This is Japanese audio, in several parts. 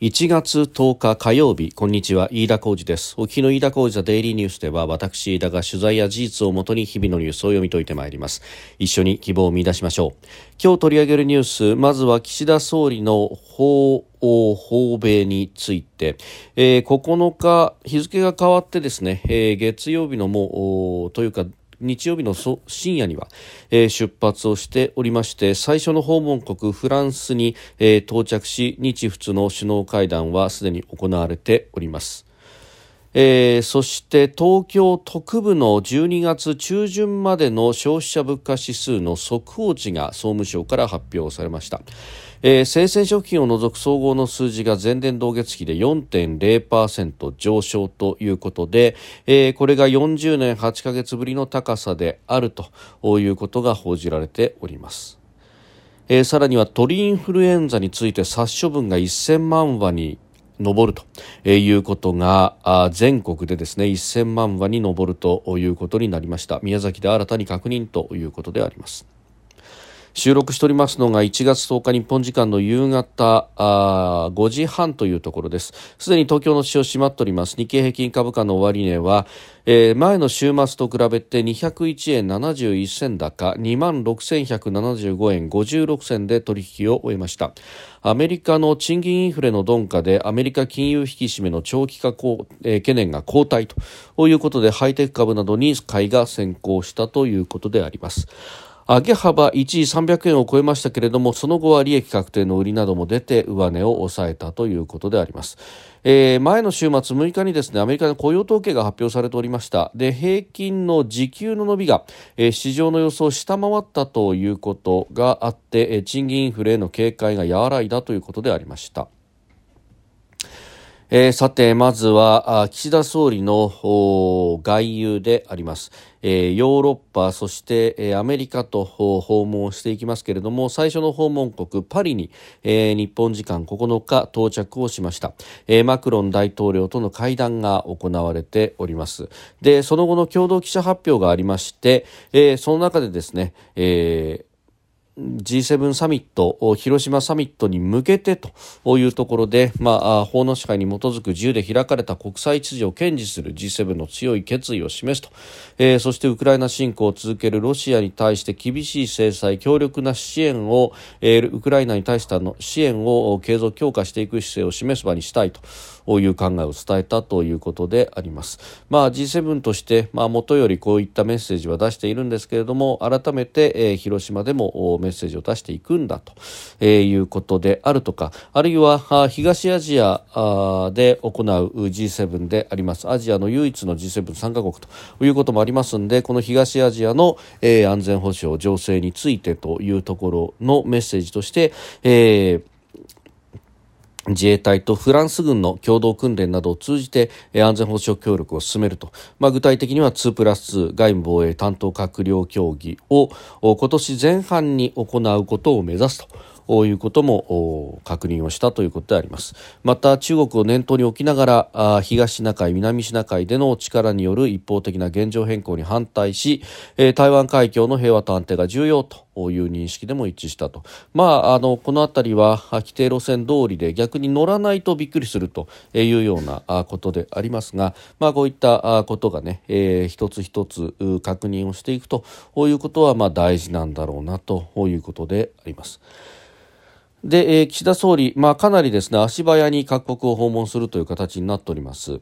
1月10日火曜日こんにちは飯田浩二です。お聞きの飯田浩二ザデイリーニュースでは私飯田が取材や事実をもとに日々のニュースを読み解いてまいります。一緒に希望を見出しましょう。今日取り上げるニュースまずは岸田総理の法訪米について、えー、9日日付が変わってですね、えー、月曜日のもうというか日曜日の深夜には、えー、出発をしておりまして最初の訪問国フランスに、えー、到着し日仏の首脳会談はすでに行われております。えー、そして東京特部の12月中旬までの消費者物価指数の速報値が総務省から発表されました。えー、生鮮食品を除く総合の数字が前年同月比で4.0%上昇ということで、えー、これが40年8ヶ月ぶりの高さであるということが報じられております。えー、さらには鳥インフルエンザについて殺処分が1000万羽に上るということが全国でですね1000万羽に上るということになりました。宮崎で新たに確認ということであります。収録しておりますのが1月10日日本時間の夕方あ5時半というところです。すでに東京の市場閉まっております。日経平均株価の終値は、えー、前の週末と比べて201円71銭高2万6175円56銭で取引を終えました。アメリカの賃金インフレの鈍化でアメリカ金融引き締めの長期化、えー、懸念が後退ということでハイテク株などに買いが先行したということであります。上げ幅一時300円を超えましたけれどもその後は利益確定の売りなども出て上値を抑えたということであります、えー、前の週末6日にですねアメリカの雇用統計が発表されておりました。で平均の時給の伸びが、えー、市場の予想を下回ったということがあって、えー、賃金インフレへの警戒が和らいだということでありました。えー、さて、まずは岸田総理の外遊であります、えー、ヨーロッパ、そして、えー、アメリカと訪問していきますけれども、最初の訪問国パリに、えー、日本時間9日到着をしました、えー。マクロン大統領との会談が行われております。で、その後の共同記者発表がありまして、えー、その中でですね、えー G7 サミット、広島サミットに向けてというところで、まあ、法の支配に基づく自由で開かれた国際秩序を堅持する G7 の強い決意を示すと、えー、そしてウクライナ侵攻を続けるロシアに対して厳しい制裁、強力な支援を、えー、ウクライナに対しての支援を継続強化していく姿勢を示す場にしたいと。いう考えを伝えたということであります。まあ、G7 として、まあ、元よりこういったメッセージは出しているんですけれども、改めて、えー、広島でもメッセージを出していくんだと、えー、いうことであるとか、あるいは東アジアで行う G7 であります。アジアの唯一の G7 参加国ということもありますんで、この東アジアの、えー、安全保障情勢についてというところのメッセージとして、えー自衛隊とフランス軍の共同訓練などを通じて安全保障協力を進めると、まあ、具体的には2プラス2外務防衛担当閣僚協議を今年前半に行うことを目指すと。いうことも確認をしたということでありますまた中国を念頭に置きながら東シナ海南シナ海での力による一方的な現状変更に反対し台湾海峡の平和と安定が重要という認識でも一致したと、まあ、あのこの辺りは規定路線通りで逆に乗らないとびっくりするというようなことでありますが、まあ、こういったことがね、えー、一つ一つ確認をしていくということはまあ大事なんだろうなということであります。で、えー、岸田総理、まあ、かなりですね、足早に各国を訪問するという形になっております。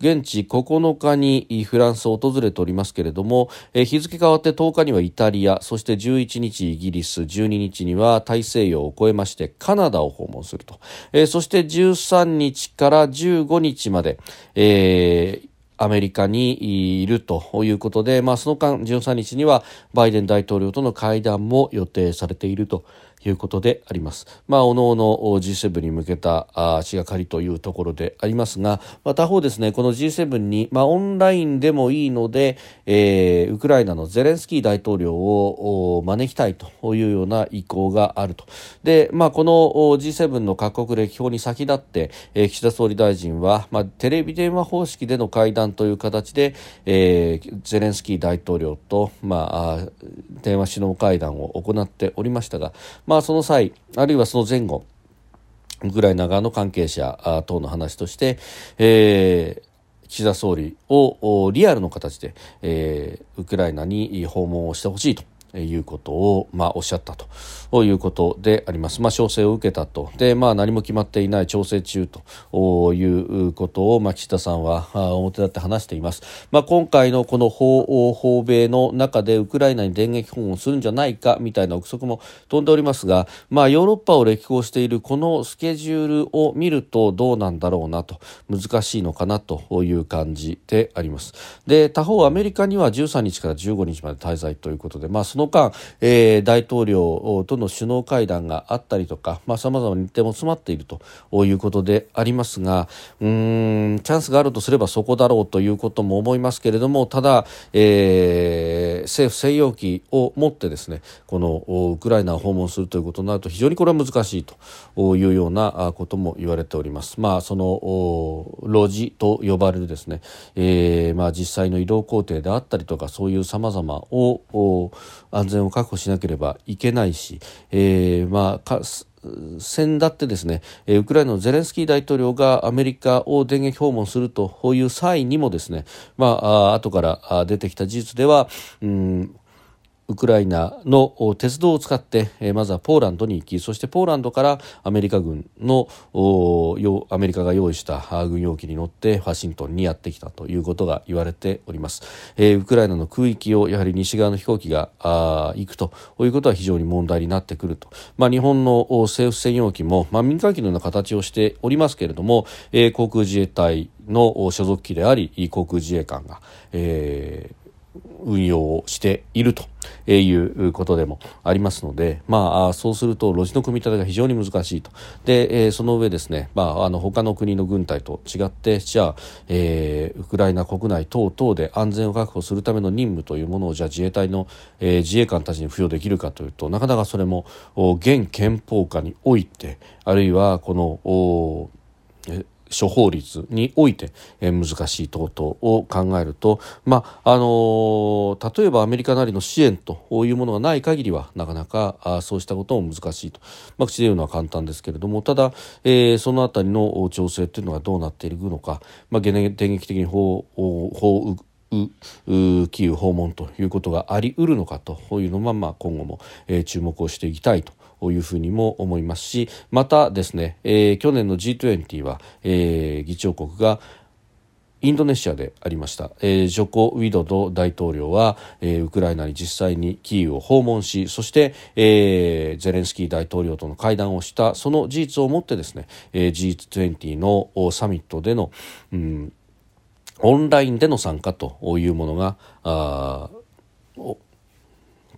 現地9日にフランスを訪れておりますけれども、えー、日付変わって10日にはイタリア、そして11日イギリス、12日には大西洋を越えましてカナダを訪問すると。えー、そして13日から15日まで、えーアメリカにいるということで、まあ、その間13日にはバイデン大統領との会談も予定されているということであります。まあ、おのおの G7 に向けた足がかりというところでありますが、まあ、他方ですね、この G7 に、まあ、オンラインでもいいので、えー、ウクライナのゼレンスキー大統領を招きたいというような意向があると。で、まあ、この G7 の各国歴訪に先立って、えー、岸田総理大臣は、まあ、テレビ電話方式での会談という形で、えー、ゼレンスキー大統領と、まあ、電話首脳会談を行っておりましたが、ま、その際あるいはその前後ウクライナ側の関係者等の話として、えー、岸田総理をリアルの形で、えー、ウクライナに訪問をしてほしいと。いうことを、まあ、おっしゃったということであります。まあ、調整を受けたと。で、まあ、何も決まっていない調整中ということを、まあ、岸田さんは表立って話しています。まあ、今回のこの訪訪米の中でウクライナに電撃訪問するんじゃないかみたいな憶測も飛んでおりますが、まあ、ヨーロッパを歴訪しているこのスケジュールを見るとどうなんだろうなと難しいのかなという感じであります。で、他方アメリカには13日から15日まで滞在ということで、まあ、その間、えー、大統領との首脳会談があったりとかさまざ、まな日程も詰まっているということでありますがうんチャンスがあるとすればそこだろうということも思いますけれどもただ、えー、政府専用機を持ってですねこのウクライナを訪問するということになると非常にこれは難しいというようなことも言われております。まあ、その路地と呼ばれるですね、えーまあ、実際の移動工程であったりとかそういうさまざまを安全を確保しなければいけないし、えー、まあ先だってですねウクライナのゼレンスキー大統領がアメリカを電撃訪問するという際にもですね、まあ後から出てきた事実では、うんウクライナの鉄道を使って、まずはポーランドに行きそしてポーランドからアメリカ軍のアメリカが用意した軍用機に乗ってワシントンにやってきたということが言われております、ウクライナの空域をやはり西側の飛行機が行くということは非常に問題になってくると、まあ、日本の政府専用機も、まあ、民間機のような形をしておりますけれども、航空自衛隊の所属機であり航空自衛官が、えー運用をしているということでもありますので、まあ、そうすると路地の組み立てが非常に難しいと。で、えその上ですね、まあ、あの他の国の軍隊と違ってじゃあ、えー、ウクライナ国内等々で安全を確保するための任務というものをじゃあ自衛隊の、えー、自衛官たちに付与できるかというとなかなかそれも現憲法下においてあるいはこの処方率において、え難しい等々を考えると、まああの例えばアメリカなりの支援というものがない限りはなかなかあそうしたことも難しいと、まあ、口で言うのは簡単ですけれどもただ、えー、そのあたりの調整というのがどうなっているのか、まあ、電撃的に法法キーウ訪問ということがありうるのかというのは、まあ、今後も、え、注目をしていきたいというふうにも思いますしまたですね、えー、去年の G20 は、えー、議長国がインドネシアでありました、えー、ジョコ・ウィドド大統領は、えー、ウクライナに実際にキーウを訪問しそして、えー、ゼレンスキー大統領との会談をした。その事実をもってですね、えー、G20 のサミットでの、うんオンラインでの参加というものがあ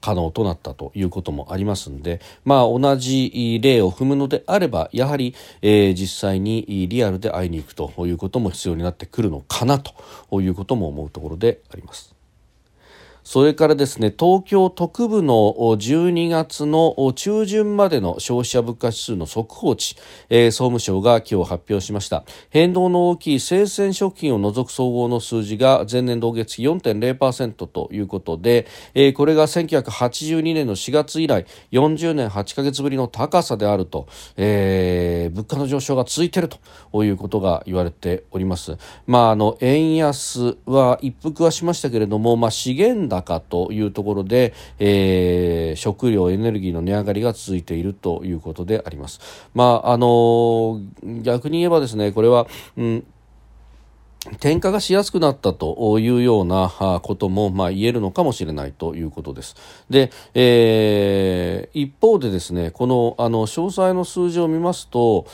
可能となったということもありますので、まあ、同じ例を踏むのであればやはり、えー、実際にリアルで会いに行くということも必要になってくるのかなということも思うところであります。それからですね東京特部の12月の中旬までの消費者物価指数の速報値、えー、総務省が今日発表しました変動の大きい生鮮食品を除く総合の数字が前年同月比4.0%ということで、えー、これが1982年の4月以来40年8ヶ月ぶりの高さであると、えー、物価の上昇が続いているということが言われております。まあ、あの円安は一服はしましたけれども、まあ、資源高というところで、えー、食料エネルギーの値上がりが続いているということであります。まああの逆に言えばですねこれは、うん転嫁がしやすくなったというようなことも、まあ、言えるのかもしれないということです。で、えー、一方でですねこのあの詳細の数字を見ますと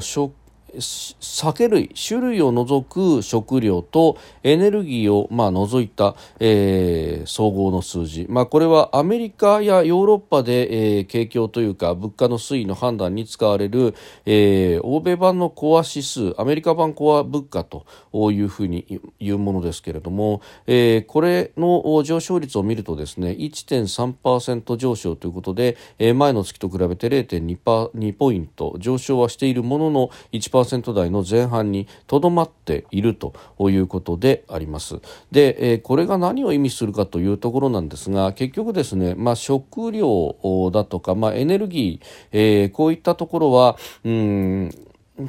食酒類種類を除く食料とエネルギーをまあ除いた、えー、総合の数字、まあ、これはアメリカやヨーロッパで、えー、景況というか物価の推移の判断に使われる、えー、欧米版のコア指数アメリカ版コア物価というふうに言うものですけれども、えー、これの上昇率を見るとですね1.3%上昇ということで、えー、前の月と比べて0.2ポイント上昇はしているものの1% 10%台の前半にとどまっているということであります。で、えー、これが何を意味するかというところなんですが結局ですね、まあ、食料だとか、まあ、エネルギー、えー、こういったところはうん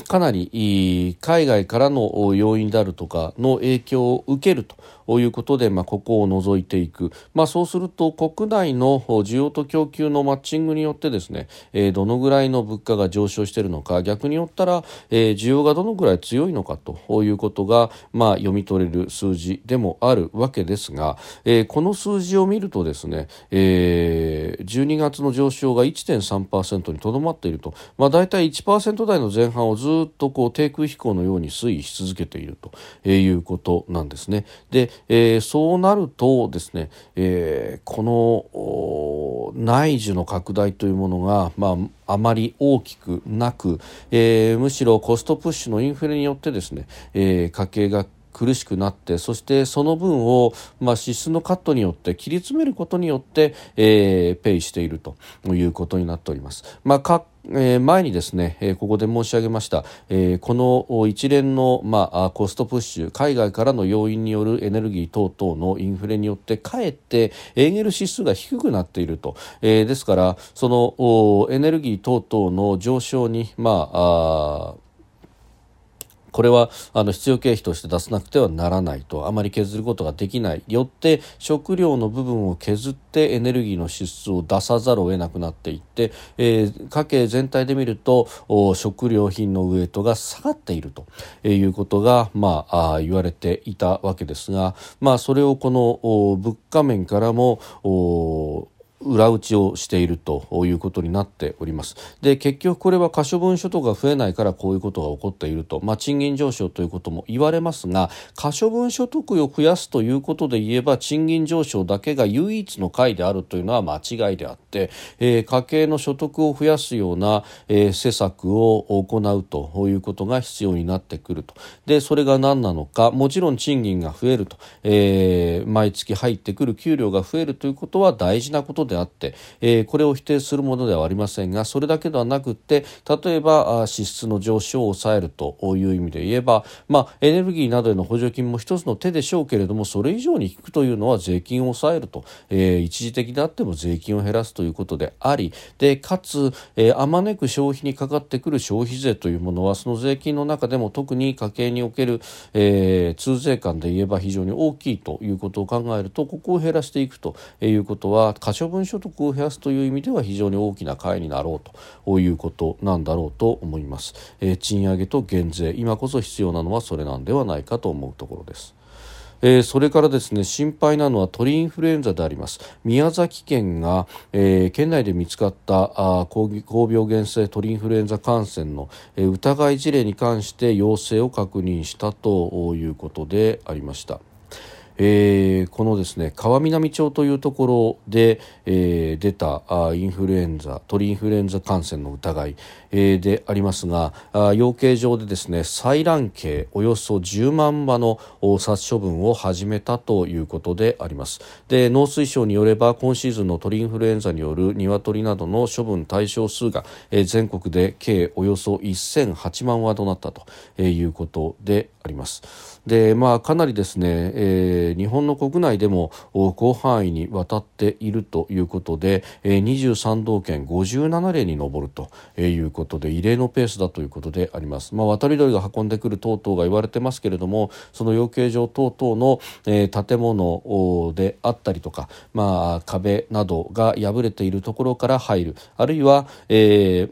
かなり海外からの要因であるとかの影響を受けるということで、まあ、ここを除いていく、まあ、そうすると国内の需要と供給のマッチングによってですね、えー、どのぐらいの物価が上昇しているのか逆によったら、えー、需要がどのぐらい強いのかということが、まあ、読み取れる数字でもあるわけですが、えー、この数字を見るとですね、えー、12月の上昇が1.3%にとどまっていると、まあ、大体1%台の前半をずっとこう低空飛行のように推移し続けているということなんですね。でえー、そうなるとですね、えー、この内需の拡大というものが、まあ、あまり大きくなく、えー、むしろコストプッシュのインフレによってですね、えー、家計が苦しくなってそしてその分を、まあ、支出のカットによって切り詰めることによって、えー、ペイしているということになっております。まあえ、前にですね、え、ここで申し上げました、え、この一連の、まあ、コストプッシュ海外からの要因によるエネルギー等々のインフレによってかえってエーゲル指数が低くなっていると、え、ですからそのエネルギー等々の上昇に、ま、あこれはあの必要経費として出さなくてはならないとあまり削ることができない。よって食料の部分を削ってエネルギーの支出を出さざるを得なくなっていって、えー、家計全体で見ると食料品のウエイトが下がっているということが、まあ、あ言われていたわけですが、まあ、それをこの物価面からも裏打ちをしているということになっております。で結局これは可処分所得が増えないからこういうことが起こっていると、まあ、賃金上昇ということも言われますが可処分所得を増やすということで言えば賃金上昇だけが唯一の解であるというのは間違いであって、えー、家計の所得を増やすような、えー、施策を行うということが必要になってくると。でそれが何なのかもちろん賃金が増えると、えー、毎月入ってくる給料が増えるということは大事なことでであって、えー、これを否定するものではありませんがそれだけではなくて例えば支出の上昇を抑えるという意味で言えば、まあ、エネルギーなどへの補助金も一つの手でしょうけれどもそれ以上に効くというのは税金を抑えると、えー、一時的であっても税金を減らすということでありでかつ、えー、あまねく消費にかかってくる消費税というものはその税金の中でも特に家計における、えー、通税間で言えば非常に大きいということを考えるとここを減らしていくということは可処分所得を増やすという意味では非常に大きな会になろうということなんだろうと思います、えー、賃上げと減税。今こそ必要なのはそれなんではないかと思うところです。えー、それからですね心配なのは鳥インフルエンザであります。宮崎県が、えー、県内で見つかったあ高高病原性鳥インフルエンザ感染の、えー、疑い事例に関して陽性を確認したということでありました。えー、このですね川南町というところで、えー、出たあインフルエンザ鳥インフルエンザ感染の疑い、えー、でありますがあ養鶏場でですね採卵鶏およそ10万羽の殺処分を始めたということであります。で農水省によれば今シーズンの鳥インフルエンザによる鶏などの処分対象数が、えー、全国で計およそ1008万羽となったということでありますでまあかなりですね、えー日本の国内でも広範囲にわたっているということで、えー、23道県57例に上るということで異例のペースだということであります。まあ、渡り鳥が運んでくる等々が言われてますけれどもその養鶏場等々の、えー、建物であったりとか、まあ、壁などが破れているところから入るあるいは、えー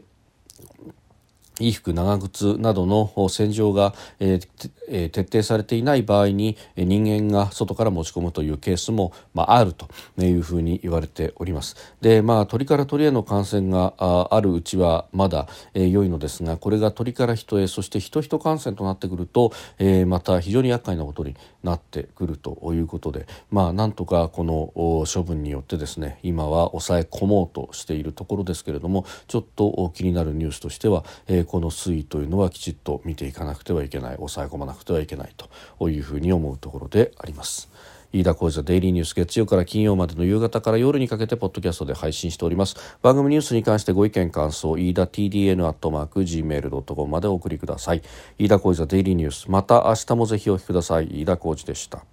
衣服長靴などの洗浄が、えー、徹底されていない場合に人間が外から持ち込むというケースも、まあ、あるというふうに言われております。で、まあ、鳥から鳥への感染があるうちはまだ、えー、良いのですがこれが鳥から人へそして人人感染となってくると、えー、また非常に厄介なことになってくるということで、まあ、なんとかこの処分によってですね今は抑え込もうとしているところですけれどもちょっと気になるニュースとしては、えー、この推移というのはきちっと見ていかなくてはいけない抑え込まなくてはいけないというふうに思うところであります。飯田浩司ザデイリーニュース月曜から金曜までの夕方から夜にかけてポッドキャストで配信しております。番組ニュースに関してご意見感想飯田 TDN アットマーク Gmail.com までお送りください。飯田浩司ザデイリーニュース。また明日もぜひお聞きください。飯田浩司でした。